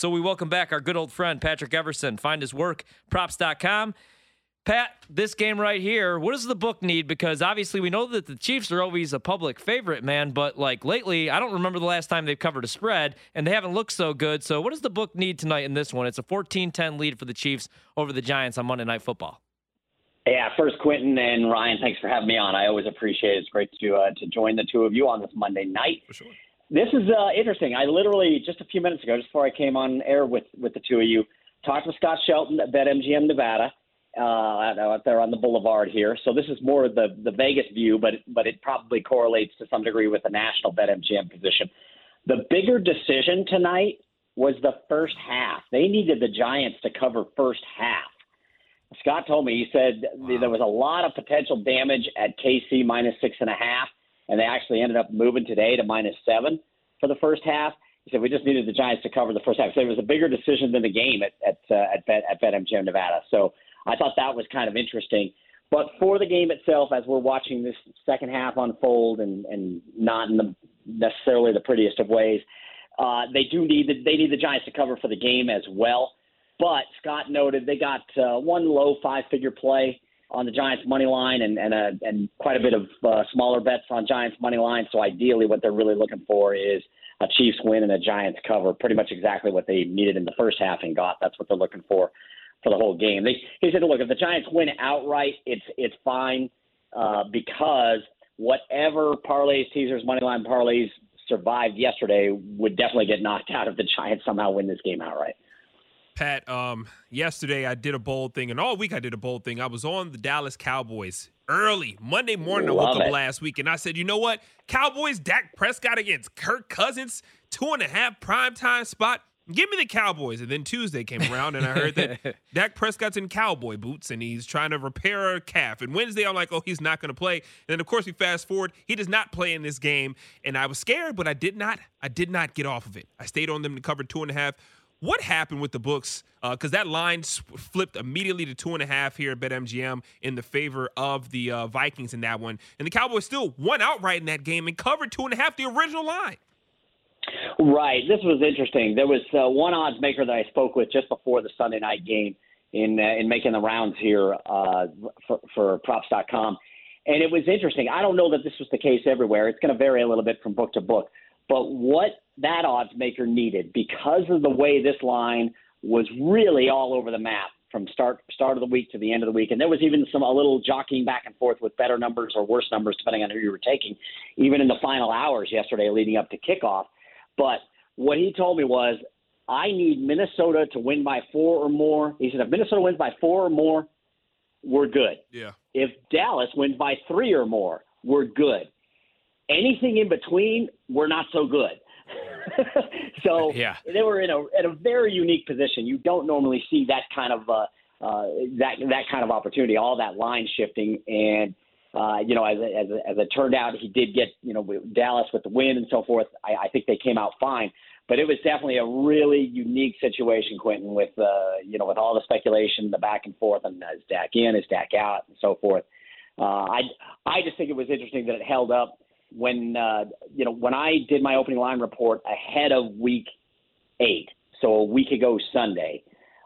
So we welcome back our good old friend Patrick Everson. Find his work, props.com. Pat, this game right here, what does the book need? Because obviously we know that the Chiefs are always a public favorite, man, but like lately, I don't remember the last time they've covered a spread and they haven't looked so good. So what does the book need tonight in this one? It's a 14-10 lead for the Chiefs over the Giants on Monday Night Football. Yeah, first Quentin and Ryan, thanks for having me on. I always appreciate it. It's great to uh, to join the two of you on this Monday night. For sure. This is uh, interesting. I literally just a few minutes ago, just before I came on air with with the two of you, talked with Scott Shelton at BetMGM Nevada uh, out there on the Boulevard here. So this is more the the Vegas view, but but it probably correlates to some degree with the national BetMGM position. The bigger decision tonight was the first half. They needed the Giants to cover first half. Scott told me he said wow. there was a lot of potential damage at KC minus six and a half, and they actually ended up moving today to minus seven for the first half. He said we just needed the Giants to cover the first half. So it was a bigger decision than the game at at uh, at, Bet, at BetMGM Nevada. So I thought that was kind of interesting. But for the game itself, as we're watching this second half unfold, and and not in the necessarily the prettiest of ways, uh, they do need the, they need the Giants to cover for the game as well. But Scott noted they got uh, one low five figure play on the Giants money line and and, a, and quite a bit of uh, smaller bets on Giants money line. So ideally, what they're really looking for is a Chiefs win and a Giants cover. Pretty much exactly what they needed in the first half and got. That's what they're looking for for the whole game. They, he said, look, if the Giants win outright, it's it's fine uh, because whatever parlays, teasers, money line parlays survived yesterday would definitely get knocked out if the Giants somehow win this game outright. Pat, um, yesterday I did a bold thing, and all week I did a bold thing. I was on the Dallas Cowboys early Monday morning. I woke up last week, and I said, you know what? Cowboys, Dak Prescott against Kirk Cousins, two and a half prime time spot. Give me the Cowboys. And then Tuesday came around, and I heard that Dak Prescott's in cowboy boots and he's trying to repair a calf. And Wednesday, I'm like, oh, he's not going to play. And then, of course, we fast forward. He does not play in this game. And I was scared, but I did not. I did not get off of it. I stayed on them to cover two and a half. What happened with the books? Because uh, that line flipped immediately to two and a half here at BetMGM in the favor of the uh, Vikings in that one, and the Cowboys still won outright in that game and covered two and a half, the original line. Right. This was interesting. There was uh, one odds maker that I spoke with just before the Sunday night game in uh, in making the rounds here uh, for, for props.com. And it was interesting. I don't know that this was the case everywhere. It's going to vary a little bit from book to book. But what that odds maker needed, because of the way this line was really all over the map from start start of the week to the end of the week, and there was even some a little jockeying back and forth with better numbers or worse numbers depending on who you were taking, even in the final hours yesterday leading up to kickoff. But what he told me was, I need Minnesota to win by four or more. He said, if Minnesota wins by four or more, we're good. Yeah. If Dallas wins by three or more, we're good. Anything in between, we're not so good. so yeah. they were in a in a very unique position. You don't normally see that kind of uh, uh, that that kind of opportunity, all that line shifting, and uh, you know, as, as, as it turned out, he did get, you know, Dallas with the win and so forth. I, I think they came out fine, but it was definitely a really unique situation, Quentin, with, uh, you know, with all the speculation, the back and forth, and is Dak in, is Dak out, and so forth. Uh, I, I just think it was interesting that it held up when, uh, you know, when I did my opening line report ahead of week eight, so a week ago Sunday,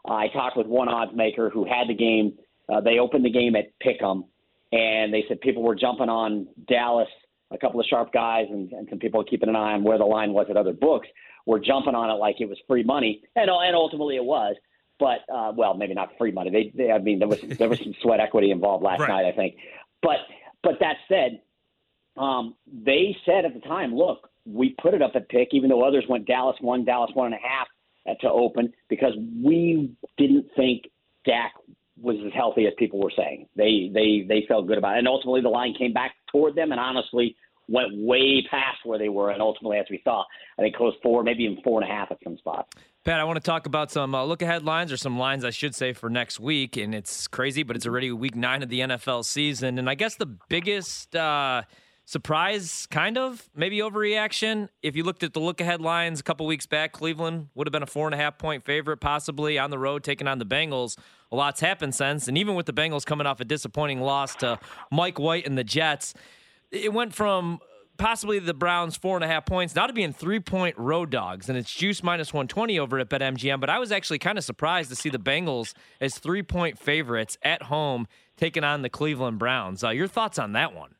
uh, I talked with one odds maker who had the game. Uh, they opened the game at Pick'em and they said people were jumping on Dallas. A couple of sharp guys and, and some people keeping an eye on where the line was at other books were jumping on it like it was free money, and and ultimately it was. But uh, well, maybe not free money. They, they I mean, there was there was some sweat equity involved last right. night, I think. But but that said, um, they said at the time, look, we put it up at pick, even though others went Dallas one, Dallas one and a half to open, because we didn't think Dak was as healthy as people were saying. They they they felt good about it, and ultimately the line came back toward them, and honestly went way past where they were, and ultimately, as we saw, I think close four, maybe even four and a half at some spots. Pat, I want to talk about some uh, look ahead lines or some lines I should say for next week, and it's crazy, but it's already week nine of the NFL season, and I guess the biggest. Uh, surprise, kind of, maybe overreaction. If you looked at the look ahead lines a couple weeks back, Cleveland would have been a four and a half point favorite, possibly on the road taking on the Bengals. A lot's happened since, and even with the Bengals coming off a disappointing loss to Mike White and the Jets, it went from possibly the Browns four and a half points now to being three point road dogs, and it's juice minus 120 over at BetMGM. But I was actually kind of surprised to see the Bengals as three point favorites at home taking on the Cleveland Browns. Uh, your thoughts on that one?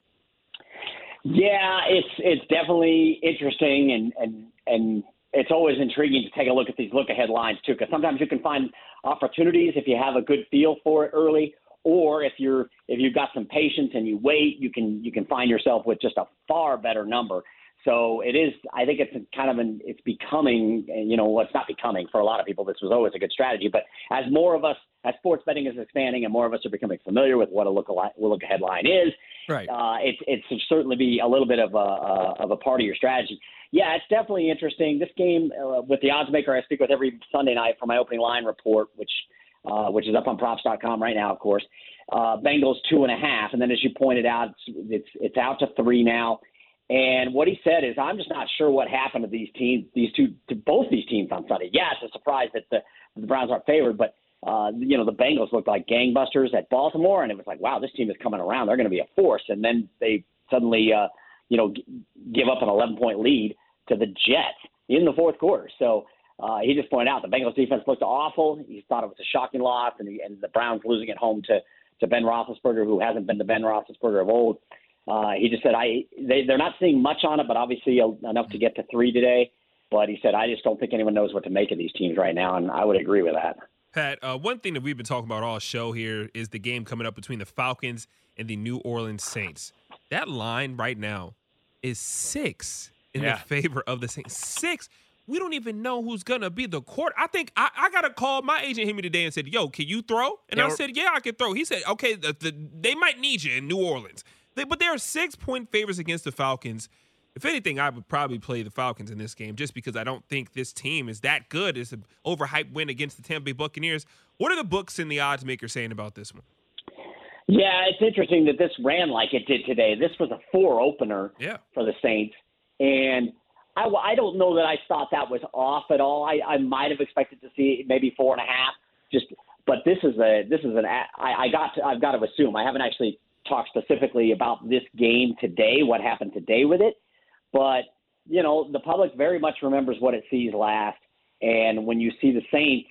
Yeah, it's it's definitely interesting, and and and it's always intriguing to take a look at these look ahead lines too, because sometimes you can find opportunities if you have a good feel for it early, or if you're if you've got some patience and you wait, you can you can find yourself with just a far better number. So it is. I think it's kind of an. It's becoming. You know, well, it's not becoming for a lot of people. This was always a good strategy, but as more of us, as sports betting is expanding, and more of us are becoming familiar with what a look look ahead line is, right? Uh, it should certainly be a little bit of a uh, of a part of your strategy. Yeah, it's definitely interesting. This game uh, with the odds maker I speak with every Sunday night for my opening line report, which uh, which is up on props.com right now, of course. Uh, Bengals two and a half, and then as you pointed out, it's it's, it's out to three now. And what he said is, I'm just not sure what happened to these teams, these two, to both these teams on Sunday. Yeah, it's a surprise that the, the Browns aren't favored, but uh, you know the Bengals looked like gangbusters at Baltimore, and it was like, wow, this team is coming around. They're going to be a force, and then they suddenly, uh, you know, g- give up an 11 point lead to the Jets in the fourth quarter. So uh, he just pointed out the Bengals defense looked awful. He thought it was a shocking loss, and, he, and the Browns losing at home to to Ben Roethlisberger, who hasn't been the Ben Roethlisberger of old. Uh, he just said, "I they, they're not seeing much on it, but obviously enough to get to three today." But he said, "I just don't think anyone knows what to make of these teams right now," and I would agree with that. Pat, uh, one thing that we've been talking about all show here is the game coming up between the Falcons and the New Orleans Saints. That line right now is six in yeah. the favor of the Saints. Six. We don't even know who's gonna be the court. I think I, I got to call my agent hit me today and said, "Yo, can you throw?" And yeah, I said, "Yeah, I can throw." He said, "Okay, the, the, they might need you in New Orleans." They, but there are six point favors against the Falcons. If anything, I would probably play the Falcons in this game just because I don't think this team is that good. It's an overhyped win against the Tampa Bay Buccaneers. What are the books and the odds makers saying about this one? Yeah, it's interesting that this ran like it did today. This was a four opener yeah. for the Saints. And I, I don't know that I thought that was off at all. I, I might have expected to see maybe four and a half. Just, but this is a this is an I, I got to, I've got to assume I haven't actually talked specifically about this game today, what happened today with it. But, you know, the public very much remembers what it sees last. And when you see the Saints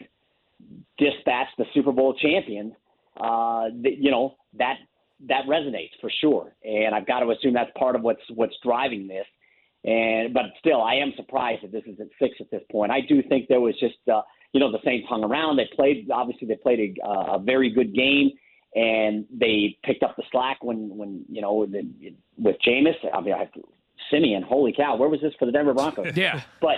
dispatch the Super Bowl champions, uh, the, you know, that that resonates for sure. And I've got to assume that's part of what's what's driving this. And but still, I am surprised that this is at six at this point. I do think there was just, uh, you know, the Saints hung around. They played obviously they played a, a very good game and they picked up the slack when when you know with Jameis. I mean, I, Siemian, holy cow, where was this for the Denver Broncos? yeah, but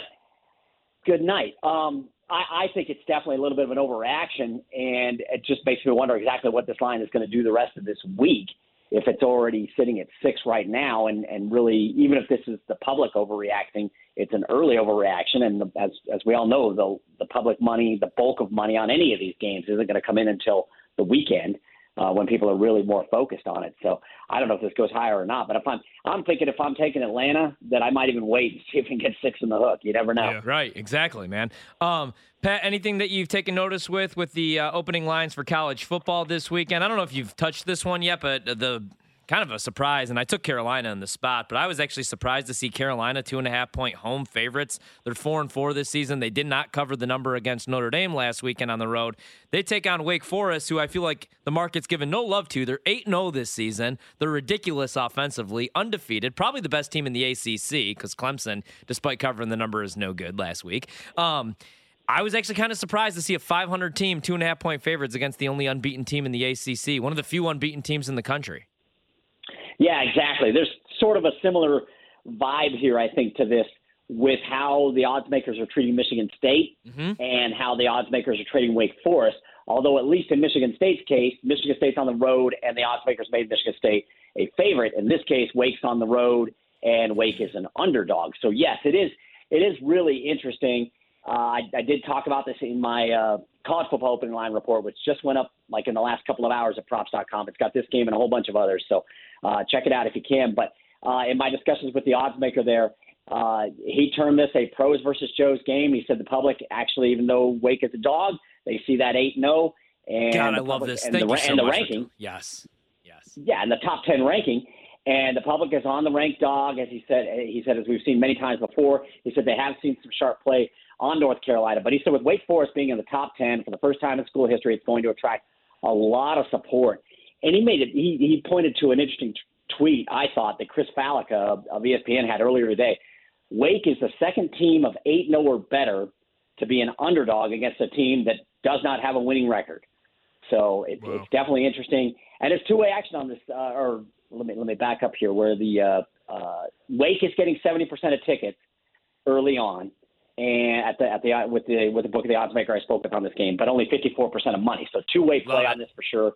good night. Um, I, I think it's definitely a little bit of an overreaction, and it just makes me wonder exactly what this line is going to do the rest of this week. If it's already sitting at six right now, and and really, even if this is the public overreacting, it's an early overreaction. And the, as as we all know, the the public money, the bulk of money on any of these games, isn't going to come in until the weekend uh, when people are really more focused on it. So I don't know if this goes higher or not, but if I'm I'm thinking if I'm taking Atlanta, that I might even wait and see if we can get six in the hook. You never know. Yeah, right, exactly, man. Um, Pat, anything that you've taken notice with with the uh, opening lines for college football this weekend? I don't know if you've touched this one yet, but the kind of a surprise. And I took Carolina in the spot, but I was actually surprised to see Carolina two and a half point home favorites. They're four and four this season. They did not cover the number against Notre Dame last weekend on the road. They take on Wake Forest, who I feel like the market's given no love to. They're 8 0 this season. They're ridiculous offensively, undefeated, probably the best team in the ACC because Clemson, despite covering the number, is no good last week. Um, I was actually kind of surprised to see a 500 team, two and a half point favorites against the only unbeaten team in the ACC, one of the few unbeaten teams in the country. Yeah, exactly. There's sort of a similar vibe here, I think, to this with how the odds makers are treating Michigan State mm-hmm. and how the odds makers are treating Wake Forest. Although, at least in Michigan State's case, Michigan State's on the road and the odds makers made Michigan State a favorite. In this case, Wake's on the road and Wake is an underdog. So, yes, it is. It is really interesting. Uh, I, I did talk about this in my uh, college football opening line report, which just went up like in the last couple of hours at props.com. It's got this game and a whole bunch of others. So uh, check it out if you can. But uh, in my discussions with the odds maker there, uh, he termed this a pros versus Joes game. He said the public actually, even though Wake is a dog, they see that eight zero. And God, I love this. And Thank the, you so and the much ranking. yes. Yes. Yeah, and the top ten ranking. And the public is on the ranked dog, as he said. He said, as we've seen many times before. He said they have seen some sharp play on North Carolina, but he said with Wake Forest being in the top ten for the first time in school history, it's going to attract a lot of support. And he made it. He he pointed to an interesting t- tweet I thought that Chris Fallica of, of ESPN had earlier today. Wake is the second team of eight 0 or better to be an underdog against a team that does not have a winning record. So it, wow. it's definitely interesting, and it's two way action on this. Uh, or let me let me back up here, where the uh, uh, Wake is getting seventy percent of tickets early on, and at the at the with the with the book of the odds maker I spoke with on this game, but only fifty four percent of money. So two way play on this for sure.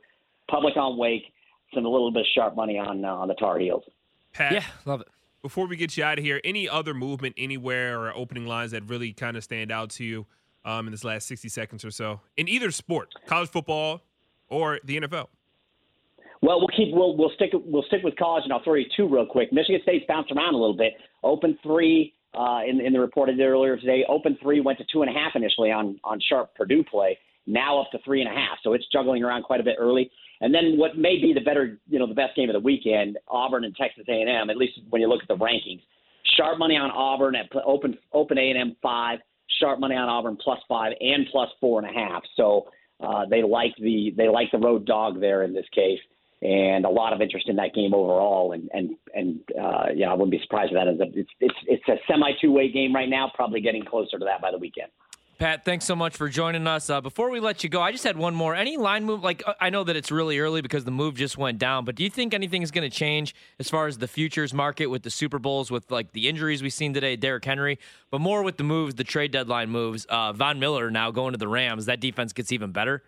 Public on Wake, some a little bit of sharp money on uh, on the Tar Heels. Pat, yeah, love it. Before we get you out of here, any other movement anywhere or opening lines that really kind of stand out to you um, in this last sixty seconds or so in either sport, college football or the NFL? Well, we'll keep we'll we'll stick we'll stick with college, and I'll throw you two real quick. Michigan State's bounced around a little bit. Open three uh, in in the report I did earlier today. Open three went to two and a half initially on on sharp Purdue play. Now up to three and a half. So it's juggling around quite a bit early. And then what may be the better, you know, the best game of the weekend, Auburn and Texas A&M. At least when you look at the rankings, sharp money on Auburn at open open A&M five, sharp money on Auburn plus five and plus four and a half. So uh, they like the they like the road dog there in this case, and a lot of interest in that game overall. And and and uh, yeah, I wouldn't be surprised if that. It's it's it's a semi two way game right now. Probably getting closer to that by the weekend. Pat, thanks so much for joining us. Uh, before we let you go, I just had one more. Any line move? Like, uh, I know that it's really early because the move just went down, but do you think anything is going to change as far as the futures market with the Super Bowls, with like the injuries we've seen today, Derrick Henry, but more with the moves, the trade deadline moves? Uh, Von Miller now going to the Rams. That defense gets even better.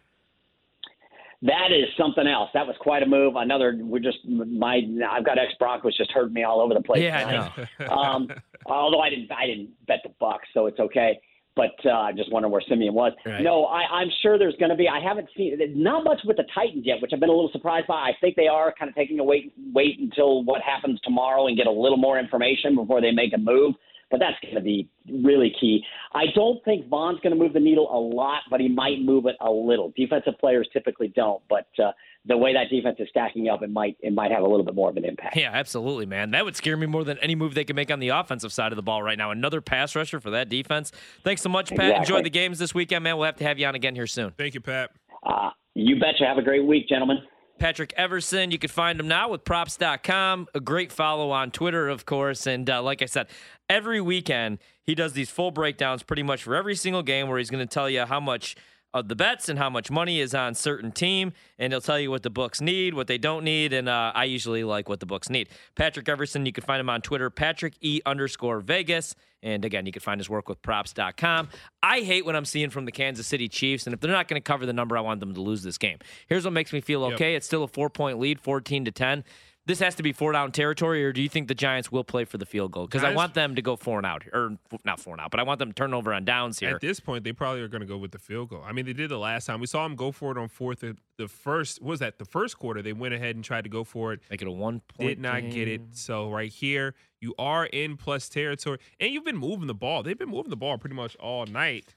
That is something else. That was quite a move. Another, we're just my. I've got ex Broncos just hurting me all over the place. Yeah, I know. um, although I didn't, I didn't bet the Bucks, so it's okay but uh, I just wonder where Siemian was. Right. No, I, I'm sure there's going to be. I haven't seen not much with the Titans yet, which I've been a little surprised by. I think they are kind of taking a wait wait until what happens tomorrow and get a little more information before they make a move. But that's going to be really key. I don't think Von's going to move the needle a lot, but he might move it a little. Defensive players typically don't, but uh, the way that defense is stacking up, it might it might have a little bit more of an impact. Yeah, absolutely, man. That would scare me more than any move they can make on the offensive side of the ball right now. Another pass rusher for that defense. Thanks so much, Pat. Exactly. Enjoy the games this weekend, man. We'll have to have you on again here soon. Thank you, Pat. Uh, you betcha. Have a great week, gentlemen. Patrick Everson. You can find him now with props.com. A great follow on Twitter, of course. And uh, like I said, every weekend he does these full breakdowns pretty much for every single game where he's going to tell you how much of the bets and how much money is on certain team, and he'll tell you what the books need, what they don't need, and uh, I usually like what the books need. Patrick Everson, you can find him on Twitter, Patrick E underscore Vegas, and again, you can find his work with props.com. I hate when I'm seeing from the Kansas City Chiefs, and if they're not going to cover the number, I want them to lose this game. Here's what makes me feel okay: yep. it's still a four point lead, 14 to 10 this has to be four down territory, or do you think the Giants will play for the field goal? Because I want them to go four and out, or not four and out, but I want them to turn over on downs here. At this point, they probably are going to go with the field goal. I mean, they did the last time. We saw them go for it on fourth. The first was that the first quarter they went ahead and tried to go for it. Make it a one point. Did not game. get it. So right here, you are in plus territory, and you've been moving the ball. They've been moving the ball pretty much all night.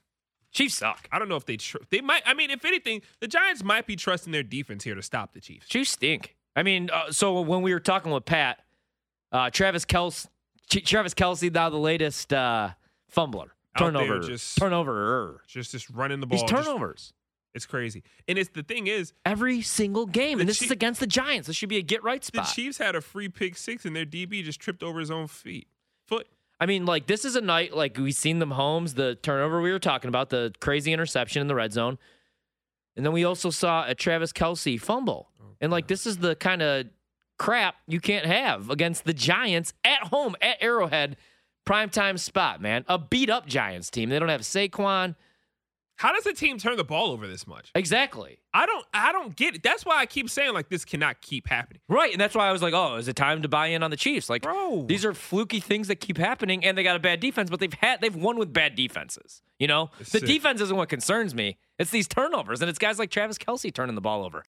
Chiefs suck. I don't know if they tr- they might. I mean, if anything, the Giants might be trusting their defense here to stop the Chiefs. Chiefs stink. I mean, uh, so when we were talking with Pat, uh, Travis Kelce, Travis Kelce, now the latest uh, fumbler, turnover, just, turnover, just just running the ball. These turnovers. Just, it's crazy, and it's the thing is every single game, and this Chief, is against the Giants. This should be a get right spot. The Chiefs had a free pick six, and their DB just tripped over his own feet foot. I mean, like this is a night like we've seen them homes, the turnover we were talking about, the crazy interception in the red zone, and then we also saw a Travis Kelce fumble. And like this is the kind of crap you can't have against the Giants at home at Arrowhead, primetime spot, man. A beat up Giants team. They don't have Saquon. How does a team turn the ball over this much? Exactly. I don't I don't get it. That's why I keep saying like this cannot keep happening. Right. And that's why I was like, oh, is it time to buy in on the Chiefs? Like Bro. these are fluky things that keep happening and they got a bad defense, but they've had they've won with bad defenses. You know? It's the sick. defense isn't what concerns me. It's these turnovers, and it's guys like Travis Kelce turning the ball over.